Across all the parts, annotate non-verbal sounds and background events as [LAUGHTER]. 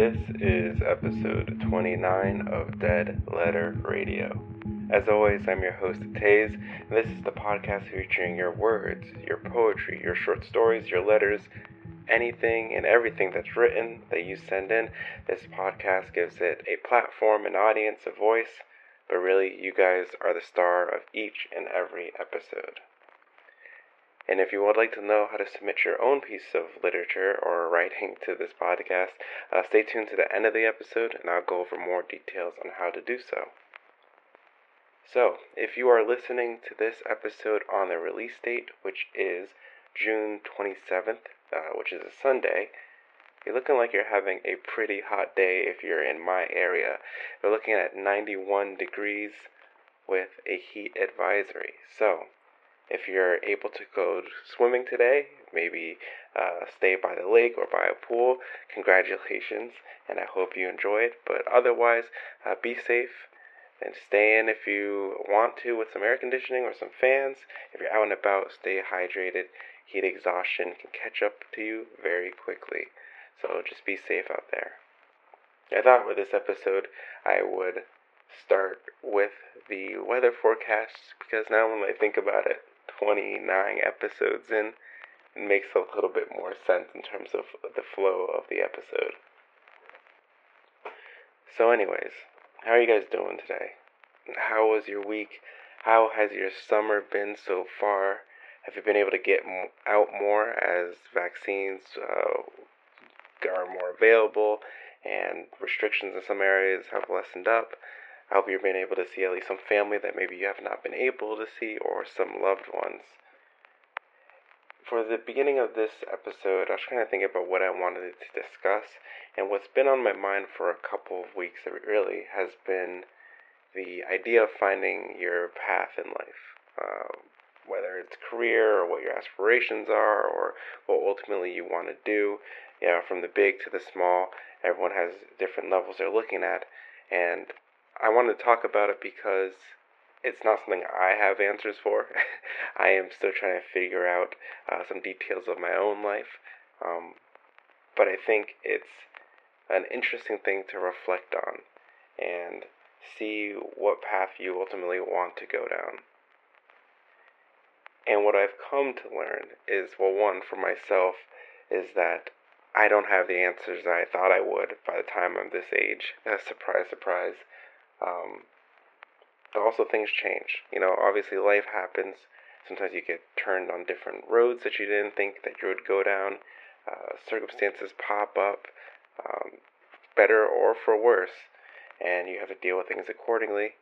This is episode 29 of Dead Letter Radio. As always, I'm your host, Taze, and this is the podcast featuring your words, your poetry, your short stories, your letters, anything and everything that's written that you send in. This podcast gives it a platform, an audience, a voice, but really, you guys are the star of each and every episode. And if you would like to know how to submit your own piece of literature or writing to this podcast, uh, stay tuned to the end of the episode and I'll go over more details on how to do so. So, if you are listening to this episode on the release date, which is June 27th, uh, which is a Sunday, you're looking like you're having a pretty hot day if you're in my area. We're looking at 91 degrees with a heat advisory. So, if you're able to go swimming today, maybe uh, stay by the lake or by a pool, congratulations, and I hope you enjoy it. But otherwise, uh, be safe and stay in if you want to with some air conditioning or some fans. If you're out and about, stay hydrated. Heat exhaustion can catch up to you very quickly. So just be safe out there. I thought with this episode I would start with the weather forecasts because now when I think about it, 29 episodes in, it makes a little bit more sense in terms of the flow of the episode. So, anyways, how are you guys doing today? How was your week? How has your summer been so far? Have you been able to get out more as vaccines uh, are more available and restrictions in some areas have lessened up? I hope you've been able to see at least some family that maybe you have not been able to see or some loved ones. For the beginning of this episode, I was trying to think about what I wanted to discuss, and what's been on my mind for a couple of weeks really has been the idea of finding your path in life. Uh, whether it's career or what your aspirations are or what ultimately you want to do, you know, from the big to the small, everyone has different levels they're looking at. And I wanted to talk about it because it's not something I have answers for. [LAUGHS] I am still trying to figure out uh, some details of my own life. Um, but I think it's an interesting thing to reflect on and see what path you ultimately want to go down. And what I've come to learn is well, one, for myself, is that I don't have the answers I thought I would by the time I'm this age. Uh, [LAUGHS] surprise, surprise. Um, but also things change. You know, obviously life happens. Sometimes you get turned on different roads that you didn't think that you would go down. Uh, circumstances pop up, um, better or for worse, and you have to deal with things accordingly.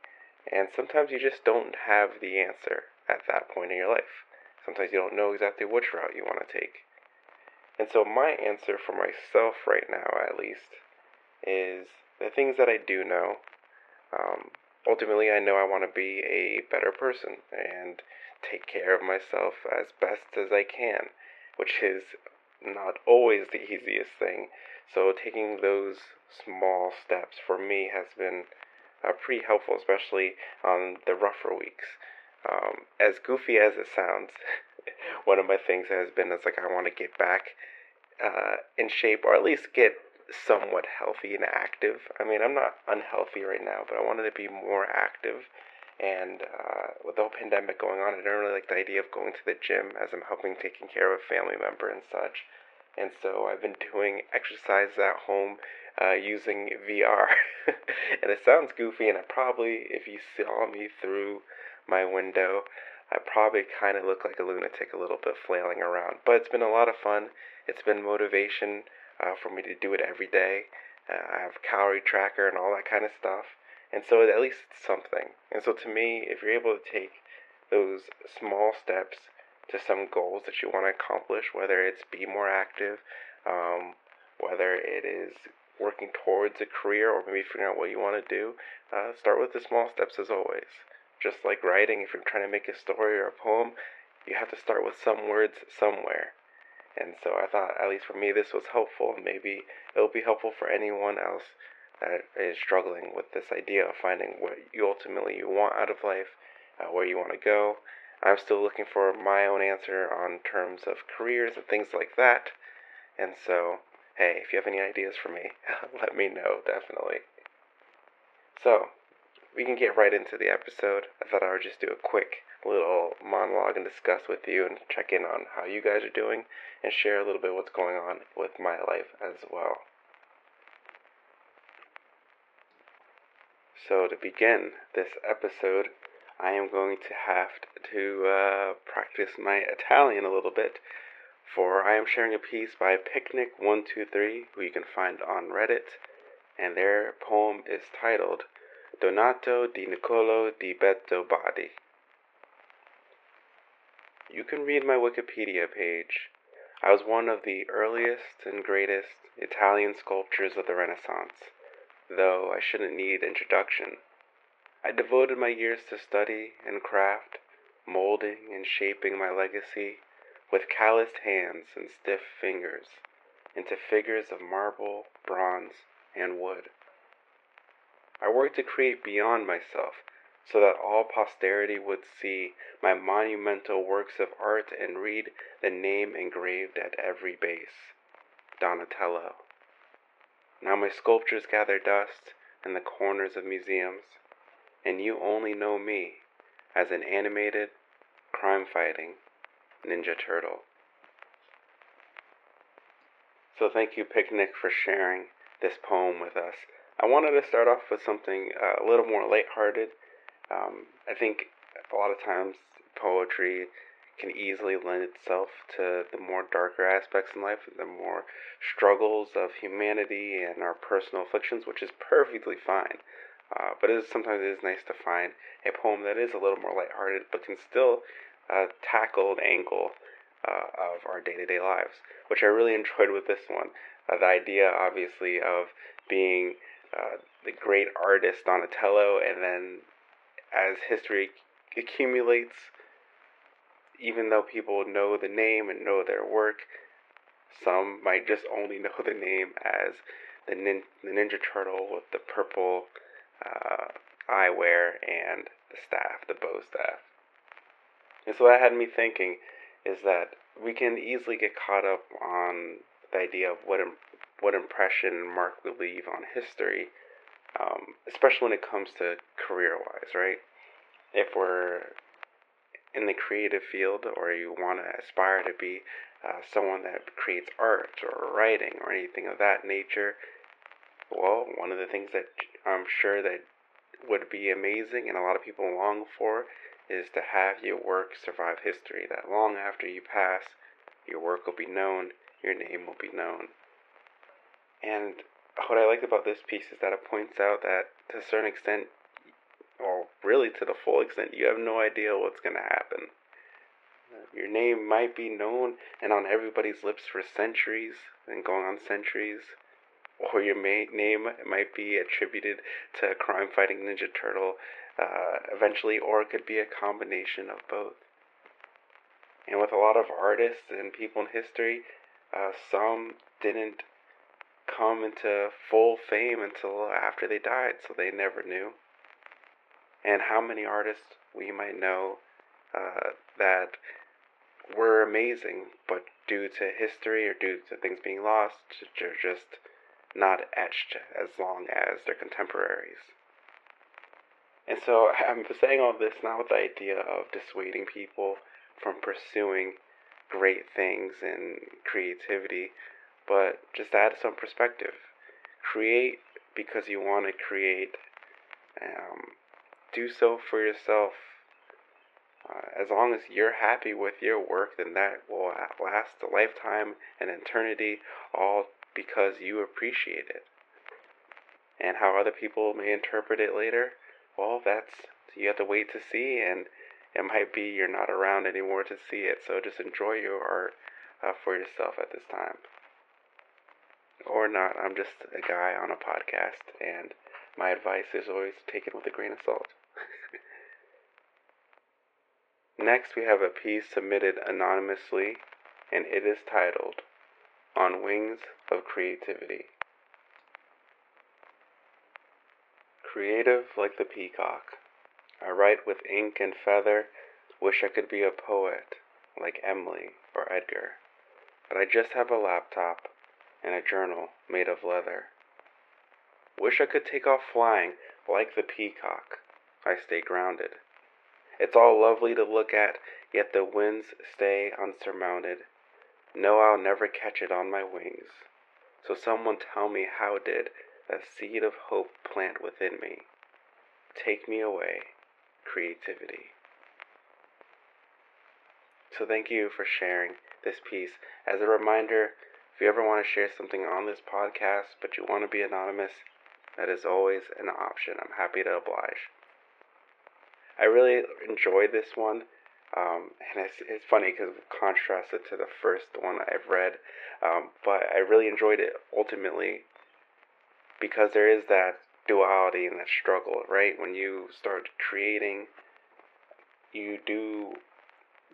And sometimes you just don't have the answer at that point in your life. Sometimes you don't know exactly which route you want to take. And so, my answer for myself right now, at least, is the things that I do know um, ultimately, I know I want to be a better person and take care of myself as best as I can, which is not always the easiest thing. So, taking those small steps for me has been uh, pretty helpful, especially on the rougher weeks. Um, as goofy as it sounds, [LAUGHS] one of my things has been is like I want to get back uh, in shape, or at least get somewhat healthy and active. I mean, I'm not unhealthy right now, but I wanted to be more active. And uh, with the whole pandemic going on, I don't really like the idea of going to the gym as I'm helping taking care of a family member and such. And so I've been doing exercise at home uh, using VR. [LAUGHS] and it sounds goofy, and I probably, if you saw me through my window, I probably kind of look like a lunatic a little bit flailing around. But it's been a lot of fun. It's been motivation uh, for me to do it every day. Uh, I have a calorie tracker and all that kind of stuff. And so at least it's something. And so to me, if you're able to take those small steps to some goals that you want to accomplish, whether it's be more active, um, whether it is working towards a career or maybe figuring out what you want to do, uh, start with the small steps as always. Just like writing, if you're trying to make a story or a poem, you have to start with some words somewhere. And so I thought, at least for me, this was helpful. Maybe it'll be helpful for anyone else that is struggling with this idea of finding what you ultimately you want out of life, uh, where you want to go. I'm still looking for my own answer on terms of careers and things like that. And so hey, if you have any ideas for me, [LAUGHS] let me know, definitely. So, we can get right into the episode. I thought I would just do a quick little monologue and discuss with you and check in on how you guys are doing and share a little bit what's going on with my life as well. So, to begin this episode, I am going to have to uh, practice my Italian a little bit. For I am sharing a piece by Picnic123, who you can find on Reddit, and their poem is titled Donato di Niccolo di Betto Bardi. You can read my Wikipedia page. I was one of the earliest and greatest Italian sculptors of the Renaissance, though I shouldn't need introduction. I devoted my years to study and craft, molding and shaping my legacy with calloused hands and stiff fingers into figures of marble, bronze, and wood. I worked to create beyond myself so that all posterity would see my monumental works of art and read the name engraved at every base Donatello. Now my sculptures gather dust in the corners of museums and you only know me as an animated, crime fighting Ninja Turtle. So, thank you, Picnic, for sharing this poem with us. I wanted to start off with something uh, a little more lighthearted. Um, I think a lot of times poetry can easily lend itself to the more darker aspects in life, the more struggles of humanity and our personal afflictions, which is perfectly fine. Uh, but it is, sometimes it is nice to find a poem that is a little more lighthearted, but can still uh, tackle an angle uh, of our day-to-day lives, which I really enjoyed with this one. Uh, the idea, obviously, of being uh, the great artist Donatello, and then as history accumulates, even though people know the name and know their work, some might just only [LAUGHS] know the name as the, nin- the Ninja Turtle with the purple uh, eyewear and the staff, the bow staff. And so that had me thinking is that we can easily get caught up on the idea of what Im- what impression mark we leave on history, um, especially when it comes to career-wise, right? If we're in the creative field or you want to aspire to be uh, someone that creates art or writing or anything of that nature, well, one of the things that I'm sure that would be amazing and a lot of people long for is to have your work survive history. That long after you pass, your work will be known, your name will be known. And what I like about this piece is that it points out that to a certain extent, or really to the full extent, you have no idea what's going to happen. Your name might be known and on everybody's lips for centuries and going on centuries or your name might be attributed to a crime fighting Ninja Turtle uh, eventually, or it could be a combination of both. And with a lot of artists and people in history, uh, some didn't come into full fame until after they died, so they never knew. And how many artists we might know uh, that were amazing, but due to history or due to things being lost, they're just not etched as long as their contemporaries. And so [LAUGHS] I'm saying all this not with the idea of dissuading people from pursuing great things and creativity, but just add some perspective. Create because you want to create. Um, do so for yourself. Uh, as long as you're happy with your work, then that will last a lifetime and eternity, all because you appreciate it. And how other people may interpret it later, well, that's you have to wait to see, and it might be you're not around anymore to see it. So just enjoy your art uh, for yourself at this time. Or not, I'm just a guy on a podcast, and my advice is always taken with a grain of salt. [LAUGHS] Next, we have a piece submitted anonymously, and it is titled on wings of creativity. Creative like the peacock, I write with ink and feather, wish I could be a poet like Emily or Edgar. But I just have a laptop, and a journal made of leather. Wish I could take off flying like the peacock. I stay grounded. It's all lovely to look at, yet the winds stay unsurmounted. Know I'll never catch it on my wings. So someone tell me how did that seed of hope plant within me? Take me away, creativity. So thank you for sharing this piece. As a reminder, if you ever want to share something on this podcast but you want to be anonymous, that is always an option. I'm happy to oblige. I really enjoyed this one. Um, and it's, it's funny because it contrasted to the first one I've read, um, but I really enjoyed it ultimately because there is that duality and that struggle, right? When you start creating, you do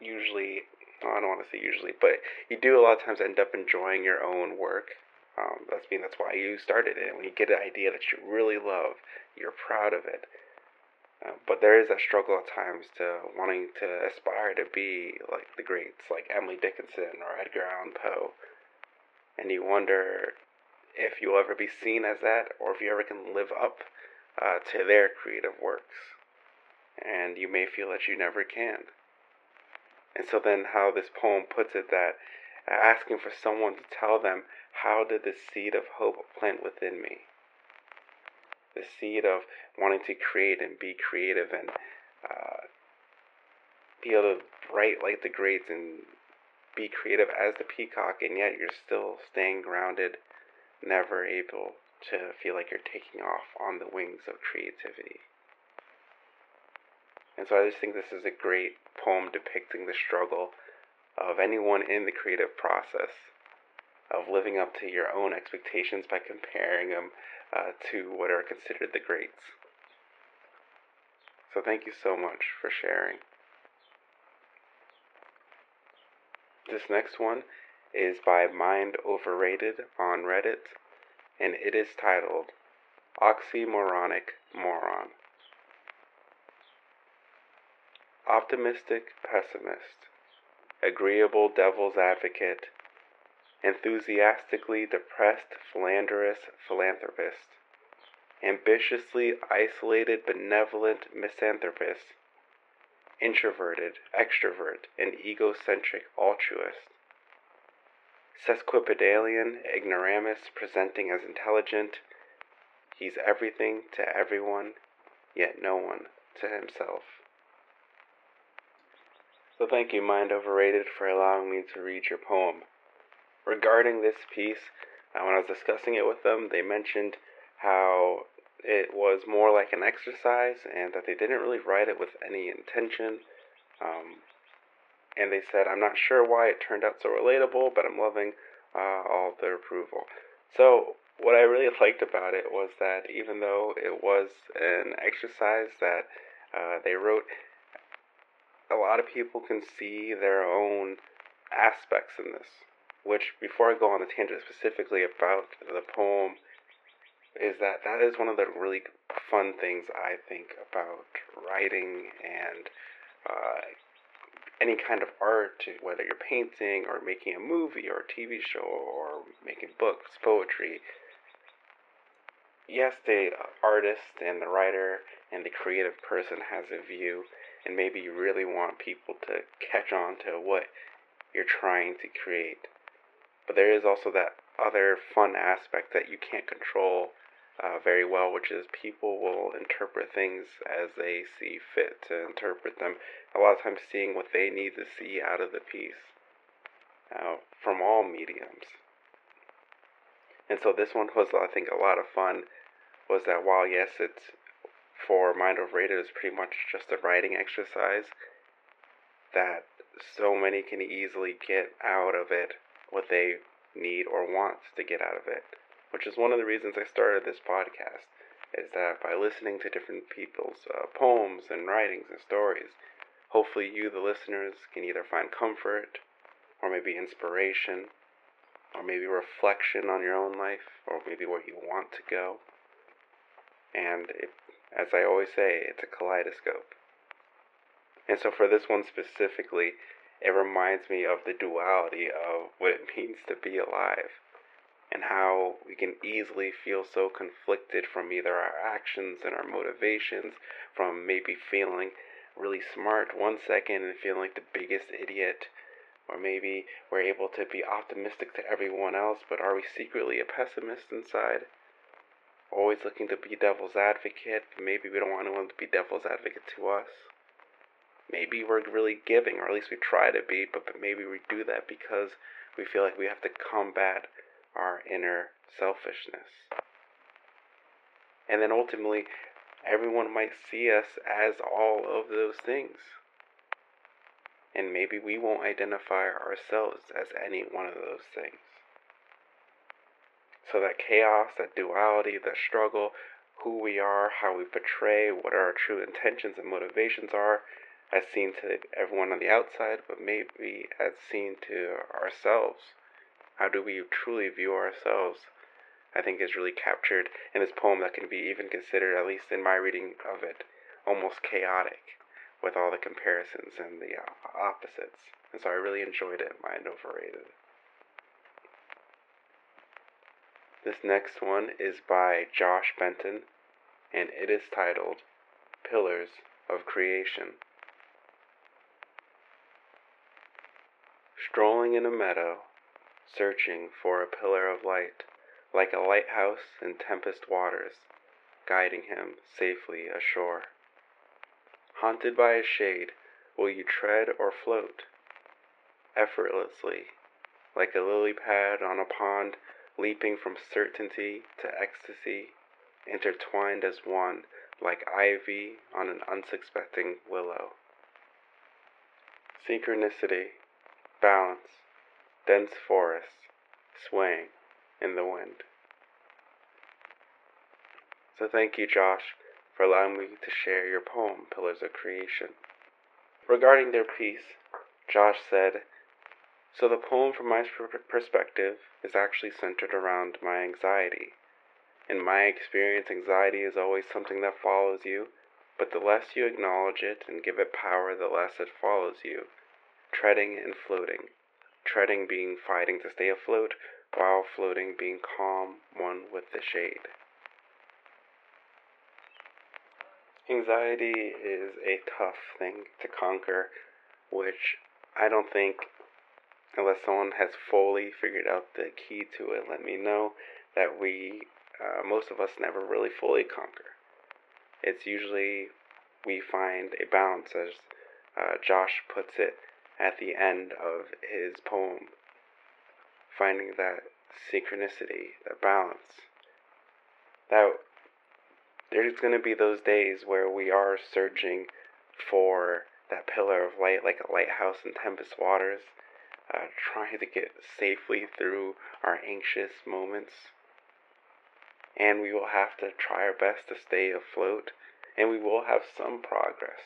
usually, I don't want to say usually, but you do a lot of times end up enjoying your own work. Um, that's mean that's why you started it. When you get an idea that you really love, you're proud of it. Uh, but there is a struggle at times to wanting to aspire to be like the greats, like Emily Dickinson or Edgar Allan Poe. And you wonder if you'll ever be seen as that or if you ever can live up uh, to their creative works. And you may feel that you never can. And so then, how this poem puts it that asking for someone to tell them, how did the seed of hope plant within me? the seed of wanting to create and be creative and uh, be able to write like the greats and be creative as the peacock, and yet you're still staying grounded, never able to feel like you're taking off on the wings of creativity. And so I just think this is a great poem depicting the struggle of anyone in the creative process of living up to your own expectations by comparing them uh, to what are considered the greats. So thank you so much for sharing. This next one is by Mind Overrated on Reddit, and it is titled Oxymoronic Moron. Optimistic pessimist, agreeable devil's advocate, enthusiastically depressed philanderous philanthropist, ambitiously isolated benevolent misanthropist, introverted extrovert and egocentric altruist, sesquipedalian ignoramus presenting as intelligent, he's everything to everyone, yet no one to himself. So thank you, Mind Overrated, for allowing me to read your poem regarding this piece, uh, when I was discussing it with them, they mentioned how it was more like an exercise and that they didn't really write it with any intention. Um, and they said, I'm not sure why it turned out so relatable, but I'm loving uh, all their approval. So, what I really [LAUGHS] liked about it was that even though it was an exercise that uh, they wrote, a lot of people can see their own aspects in this which before I go on the tangent specifically about the poem, is that that is one of the really fun things I think about writing and uh, any kind of art, whether you're painting or making a movie or a TV show or making books, poetry. Yes, the artist and the writer and the creative person has a view, and maybe you really want people to catch on to what you're trying to create. But there is also that other fun aspect that you can't control uh, very well, which is people will interpret things as they see fit to interpret them. A lot of times, seeing what they need to see out of the piece uh, from all mediums. And so this one was, I think, a lot of fun. Was that while yes, it's for Mind Overrated, it's pretty much just a writing exercise. That so many can easily get out of it what they need or want to get out of it, which is one of the reasons I started this podcast. Is that by listening to different people's uh, poems and writings and stories, hopefully you, the listeners, can either find comfort or maybe inspiration or maybe reflection on your own life or maybe where you want to go. And it, as I always say, it's a kaleidoscope. And so for this one specifically, it reminds me of the duality of what it [LAUGHS] means to be alive. and how we can easily feel so conflicted from either our actions and our motivations, from maybe feeling really smart one second and feeling like the biggest idiot, or maybe we're able to be optimistic to everyone else, but are we secretly a pessimist inside? Always looking to be devil's advocate, maybe we don't want anyone to be devil's advocate to us. Maybe we're really giving, or at least we try to be, but, but maybe we do that because we feel like we have to combat our inner selfishness. And then ultimately, everyone might see us as all of those things. And maybe we won't identify ourselves as any one of those things. So that chaos, that duality, that struggle, who we are, how we portray, what our true intentions and motivations are, as seen to everyone on the outside, but maybe as seen to ourselves how do we truly view ourselves? I think is really captured in this poem that can be even considered, at least in my reading of it, almost chaotic with all the comparisons and the uh, opposites. And so I really enjoyed it, Mind Overrated. This next one is by Josh Benton, and it is titled Pillars of Creation. Strolling in a meadow, searching for a pillar of light, like a lighthouse in tempest waters, guiding him safely ashore. Haunted by a shade, will you tread or float? Effortlessly, like a lily pad on a pond, leaping from certainty to ecstasy, intertwined as one, like ivy on an unsuspecting willow. Synchronicity, balance, dense forests swaying in the wind. So thank you, Josh, for allowing me to share your poem, Pillars of Creation. Regarding their piece, Josh said, So the poem from my perspective is actually centered around my anxiety. In my experience, anxiety is always something that follows you, but the less you acknowledge it and give it power, the less it follows you, treading and floating treading being fighting to stay afloat, while floating being calm, one with the shade. Anxiety is a tough thing to conquer, which I don't think, unless someone has fully figured out the key to it, let me know that we, uh, most of us, never really fully conquer. It's usually we find a balance, as uh, Josh puts it, at the end of his poem, finding that synchronicity, that balance. That there's going to be those days where we are searching for that pillar of light, like a lighthouse in tempest waters, uh, trying to get safely through our anxious moments. And we will have to try our best to stay afloat, and we will have some progress.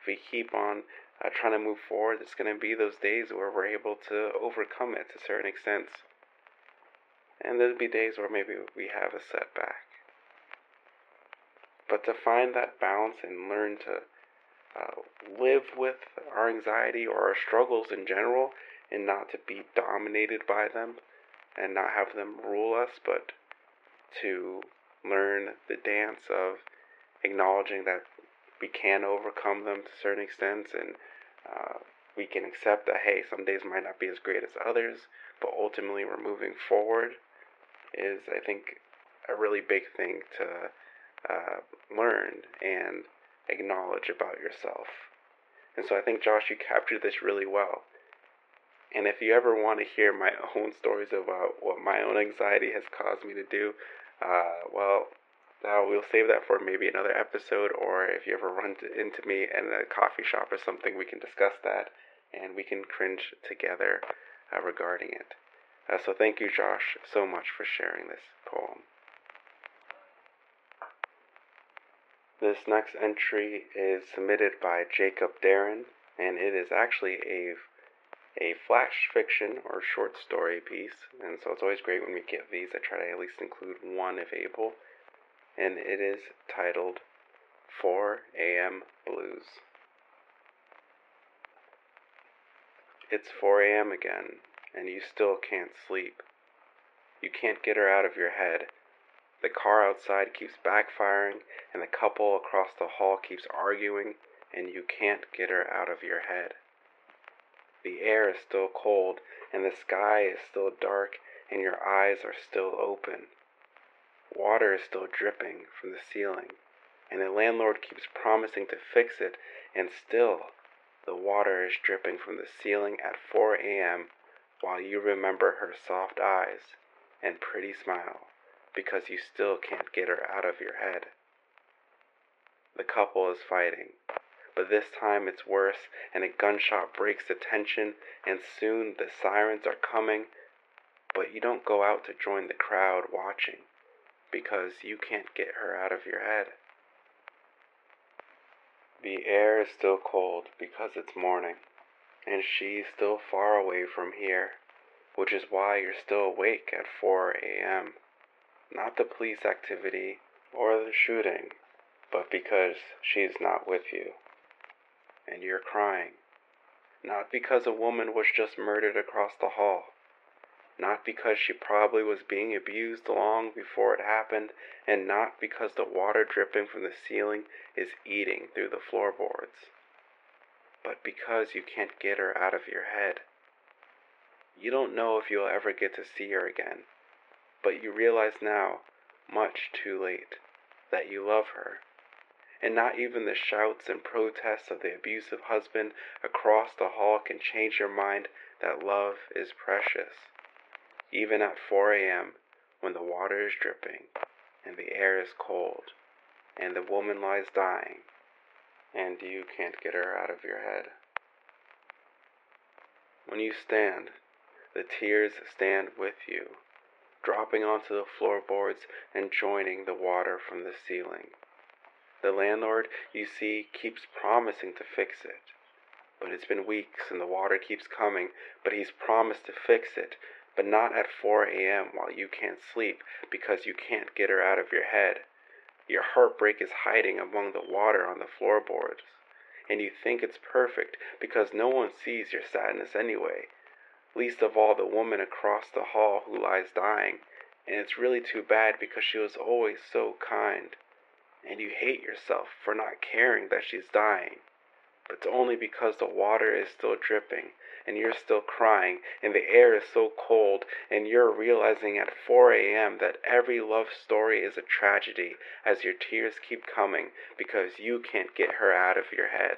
If we keep on uh, trying to move forward, it's going to be those days where we're able to overcome it to a certain extents. And there'll be days where maybe we have a setback. But to find that balance and learn to uh, live with our anxiety or our struggles in general and not to be dominated by them and not have them rule us, but to learn the dance of acknowledging that we can overcome them to certain extents and uh, we can accept that hey some days might not be as great as others but ultimately we're moving forward is i think a really big thing to uh, learn and acknowledge about yourself. And so i think josh you captured this really well and if you ever want to hear my [LAUGHS] own stories about what my own anxiety has caused me to do uh, well uh, we'll save that for maybe another episode, or if you ever run into me in a coffee shop or something, we can discuss that and we can cringe together uh, regarding it. Uh, so thank you, Josh, so much for sharing this poem. This next entry is submitted by Jacob Darren, and it is actually a a flash fiction or short story piece, and so it's always great when we get these. I try to at least include one if able and it is titled 4 a.m. Blues. It's 4 a.m. again, and you still can't sleep. You can't get her out of your head. The car outside keeps backfiring, and the couple across the hall keeps arguing, and you can't get her out of your head. The air is still cold, and the sky is still dark, and your eyes are still open. Water is still dripping from the ceiling, and the landlord keeps promising to fix it, and still the water is dripping from the ceiling at 4 a.m. while you remember her soft eyes and pretty smile because you still can't get her out of your head. The couple is fighting, but this time it's worse, and a gunshot breaks the tension, and soon the sirens are coming, but you don't go out to join the crowd watching because you can't get her out of your head. The air is still cold because it's morning, and she's still far away from here, which is why you're still awake at 4 a.m. Not the police activity or the shooting, but because she's not with you. And you're crying. Not because a woman was just murdered across the hall. Not because she probably was being abused long before it happened, and not because the water dripping from the ceiling is eating through the floorboards. But because you can't get her out of your head. You don't know if you'll ever get to see her again but you realize now, much too late, that you love her. And not even the shouts and protests of the abusive husband across the hall can change your mind that love is precious. Even at 4 a.m., when the water is dripping, and the air is cold, and the woman lies dying, and you can't get her out of your head. When you stand, the tears stand with you dropping onto the floorboards and joining the water from the ceiling. The landlord, you see, keeps promising to fix it. But it's been weeks and the water keeps coming, but he's promised to fix it, but not at 4 a.m. while you can't sleep because you can't get her out of your head. Your heartbreak is hiding among the water on the floorboards, and you think it's perfect because no one sees your sadness anyway least of all the woman across the hall who lies dying, and it's really too bad because she was always so kind. And you hate yourself for not caring that she's dying. But it's only because the water is still dripping, and you're still crying, and the air is so cold, and you're realizing at 4 a.m. that every love story is a tragedy as your tears keep coming because you can't get her out of your head.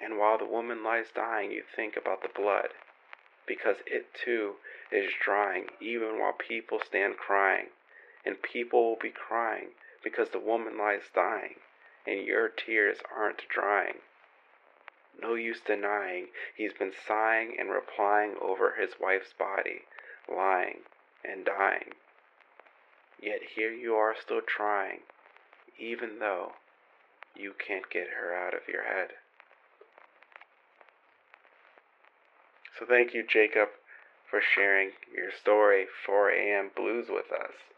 And while the woman lies dying, you think about the blood, because it too is drying even while people stand crying. And people will be crying because the woman lies dying, and your tears aren't drying. No use denying he's been sighing and replying over his wife's body, lying and dying. Yet here you are still trying, even though you can't get her out of your head. So thank you, Jacob, for sharing your story, 4 a.m. Blues, with us.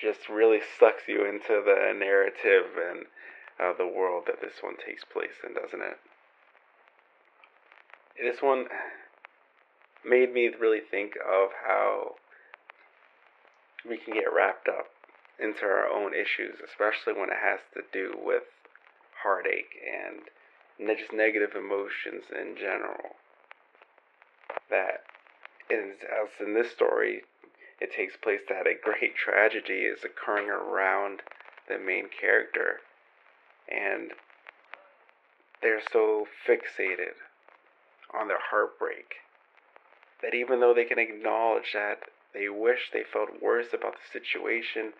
Just really sucks you into the narrative and uh, the world that this one takes place in, doesn't it? This one made me really think of how we can get wrapped up into our own issues, especially when it has to do with heartache and just negative emotions in general. That is, as in this story, it takes place that a great tragedy is occurring around the main character, and they're so fixated on their heartbreak that even though they can acknowledge that they wish they felt worse about the situation,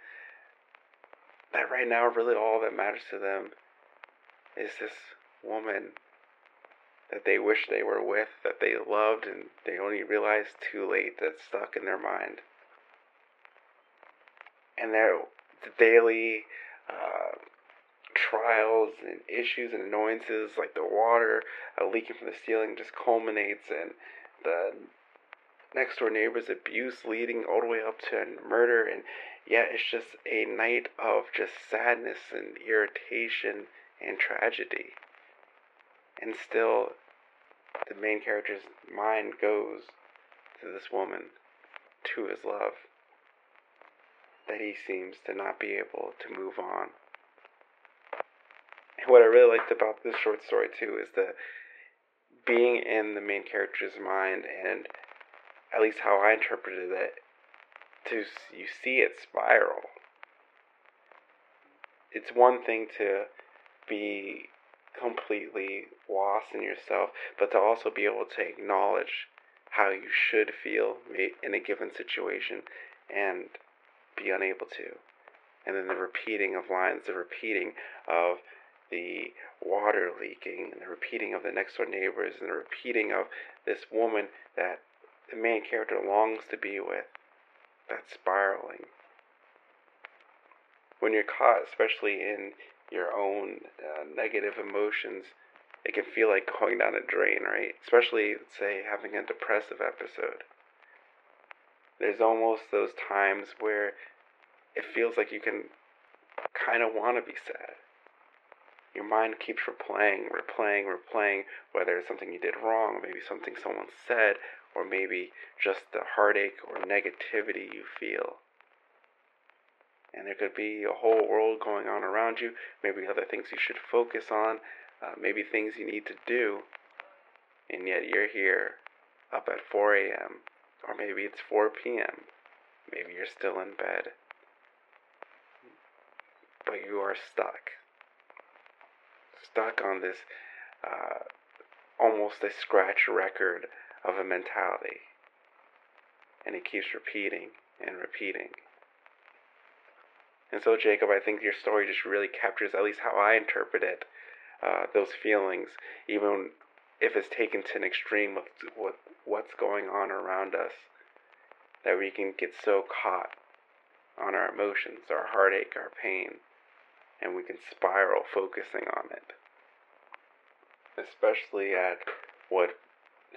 that right now really all that matters to them is this woman that they wish they were with, that they loved, and they only realized too late that stuck in their mind. And their the daily uh, trials and issues and annoyances, like the water uh, leaking from the ceiling, just culminates, in the next door neighbor's abuse leading all the way up to murder, and yet it's just a night of just sadness and irritation and tragedy. And still the main character's mind goes to this woman, to his love, that he seems to not be able to move on. And what I really liked about this short story too is the being in the main character's mind and at least how I interpreted it to you see it spiral. It's one thing to be completely lost in yourself, but to also be able to acknowledge how you should feel in a given situation and be unable to. And then the repeating of lines, the repeating of the water leaking, and the repeating of the next door neighbors, and the repeating of this woman that the main character longs to be with. That's spiraling. When you're caught, especially in your own uh, negative emotions, it can feel like going down a drain, right? Especially, say, having a depressive episode. There's almost those times where it feels like you can kind of want to be sad. Your mind keeps replaying, replaying, replaying, whether it's something you did wrong, maybe something someone said, or maybe just the heartache or negativity you feel. And there could be a whole world going on around you, maybe other things you should focus on, uh, maybe things you need to do, and yet you're here up at 4 a.m., or maybe it's 4 p.m., maybe you're still in bed, but you are stuck. Stuck on this uh, almost a scratch record of a mentality. And it keeps repeating and repeating. And so, Jacob, I think your story just really captures at least how I interpret it, uh, those feelings, even if it's taken to an extreme with, with what's going on around us, that we can get so caught on our emotions, our heartache, our pain, and we can spiral focusing on it. Especially at what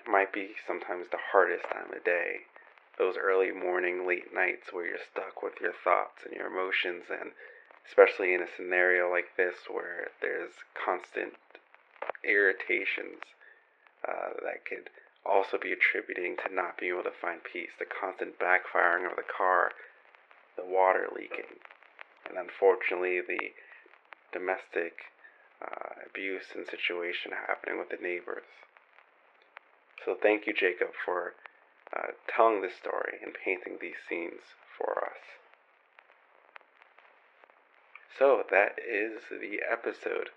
might be sometimes the hardest time of day. Those early morning, late nights where you're stuck with your thoughts and your emotions, and especially in a scenario like this where there's constant irritations uh, that could also be attributing to not being able to find peace, the constant backfiring of the car, the water leaking, and unfortunately the domestic uh, abuse and situation happening with the neighbors. So thank you, Jacob, for uh, telling this story and painting these scenes for us. So that is the episode.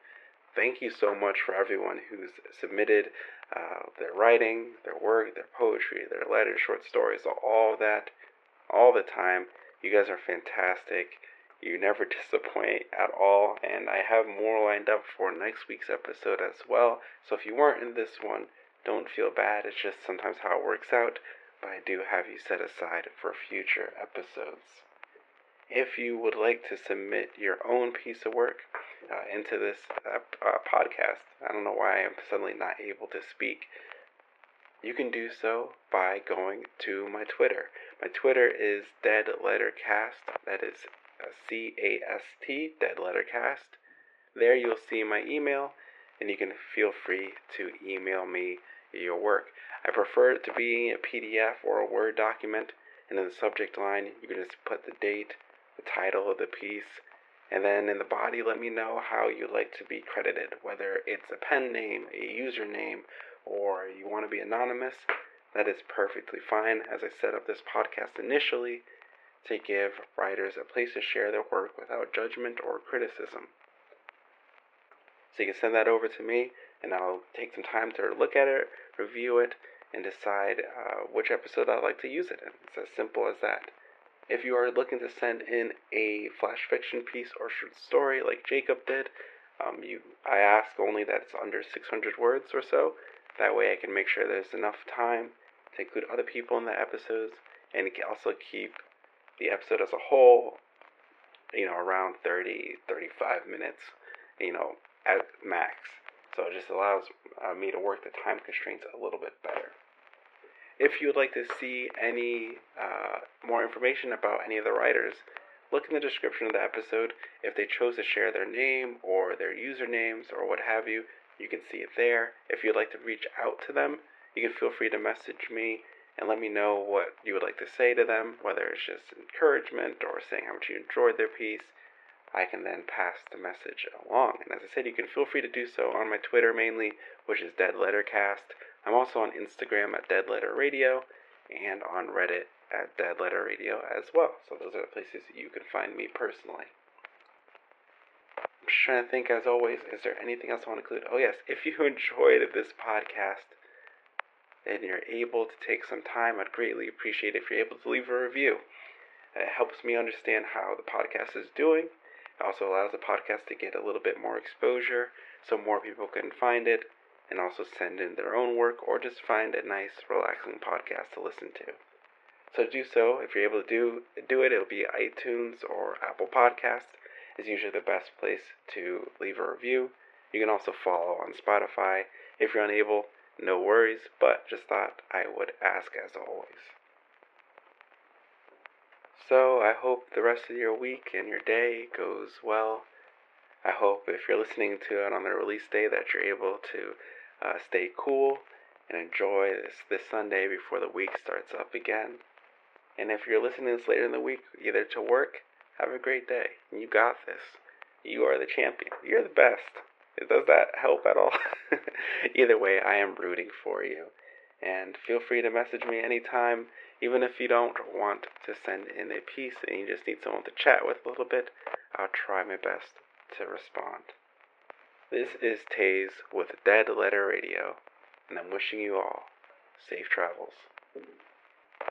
Thank you so much for everyone who's submitted uh, their writing, their work, their poetry, their letters, short stories, all that, all the time. You guys are fantastic. You never [LAUGHS] disappoint at all, and I have more lined up for next week's episode as well. So if you weren't in this one, don't feel bad, it's just sometimes how it works out, but I do have you set aside for future episodes. If you would like to submit your own piece of work uh, into this uh, uh, podcast, I don't know why I'm suddenly not able to speak. You can do so by going to my Twitter. My Twitter is Dead Letter Cast. That is uh, C A S T, Dead Letter Cast. There you'll see my email, and you can feel free to email me your work. I prefer it to be a PDF or a Word document, and in the subject line, you can just put the date, the title of the piece, and then in the body, let me know how you'd like to be credited, whether it's a pen name, a username, or you want to be anonymous. That is perfectly fine, as I set up this podcast initially to give writers a place to share their work without judgment or criticism. So you can send that over to me, and I'll take some time to look at it, review it, and decide uh, which episode I'd like to use it in. It's as simple as that. If you are looking to send in a flash fiction piece or short story like Jacob did, um, you I ask only that it's under 600 words or so. That way I can make sure there's enough time to include other people in the episodes and also keep the episode as a whole, you know, around 30, 35 minutes, you know, at max. So it just allows uh, me to work the time constraints a little bit better. If you would like to see any uh, more information about any of the writers, look in the description of the episode. If they chose to share their name or their usernames or what have you, You can see it there. If you'd like to reach out to them, you can feel free to message me and let me know what you would like to say to them, whether it's just encouragement or saying how much you enjoyed their piece. I can then pass the message along. And as I said, you can feel free to do so on my Twitter mainly, which is Dead Letter Cast. I'm also on Instagram at Dead Letter Radio and on Reddit at Dead Letter Radio as well. So those are the places you can find me personally. I'm just trying to think, as always, is there anything else I want to include? Oh, yes, if you [LAUGHS] enjoyed this podcast and you're able to take some time, I'd greatly appreciate it if you're able to leave a review. It helps me understand how the podcast is doing. It also allows the podcast to get a little bit more exposure so more people can find it and also send in their own work or just find a nice, relaxing podcast to listen to. So do so, if you're able to do do it, it'll be iTunes or Apple Podcasts is usually the best place to leave a review. You can also follow on Spotify. If you're unable, no worries, but just thought I would ask as always. So I hope the rest of your week and your day goes well. I hope if you're listening to it on the release day that you're able to uh, stay cool and enjoy this, this Sunday before the week starts up again. And if you're listening to this later in the week, either to work, have a great day. You got this. You are the champion. You're the best. Does that help at all? [LAUGHS] Either way, I am rooting for you. And feel free to message me anytime, even if you don't want to send in a piece and you just need someone to chat with a little bit. I'll try my best to respond. This is Taze with Dead Letter Radio, and I'm wishing you all safe travels.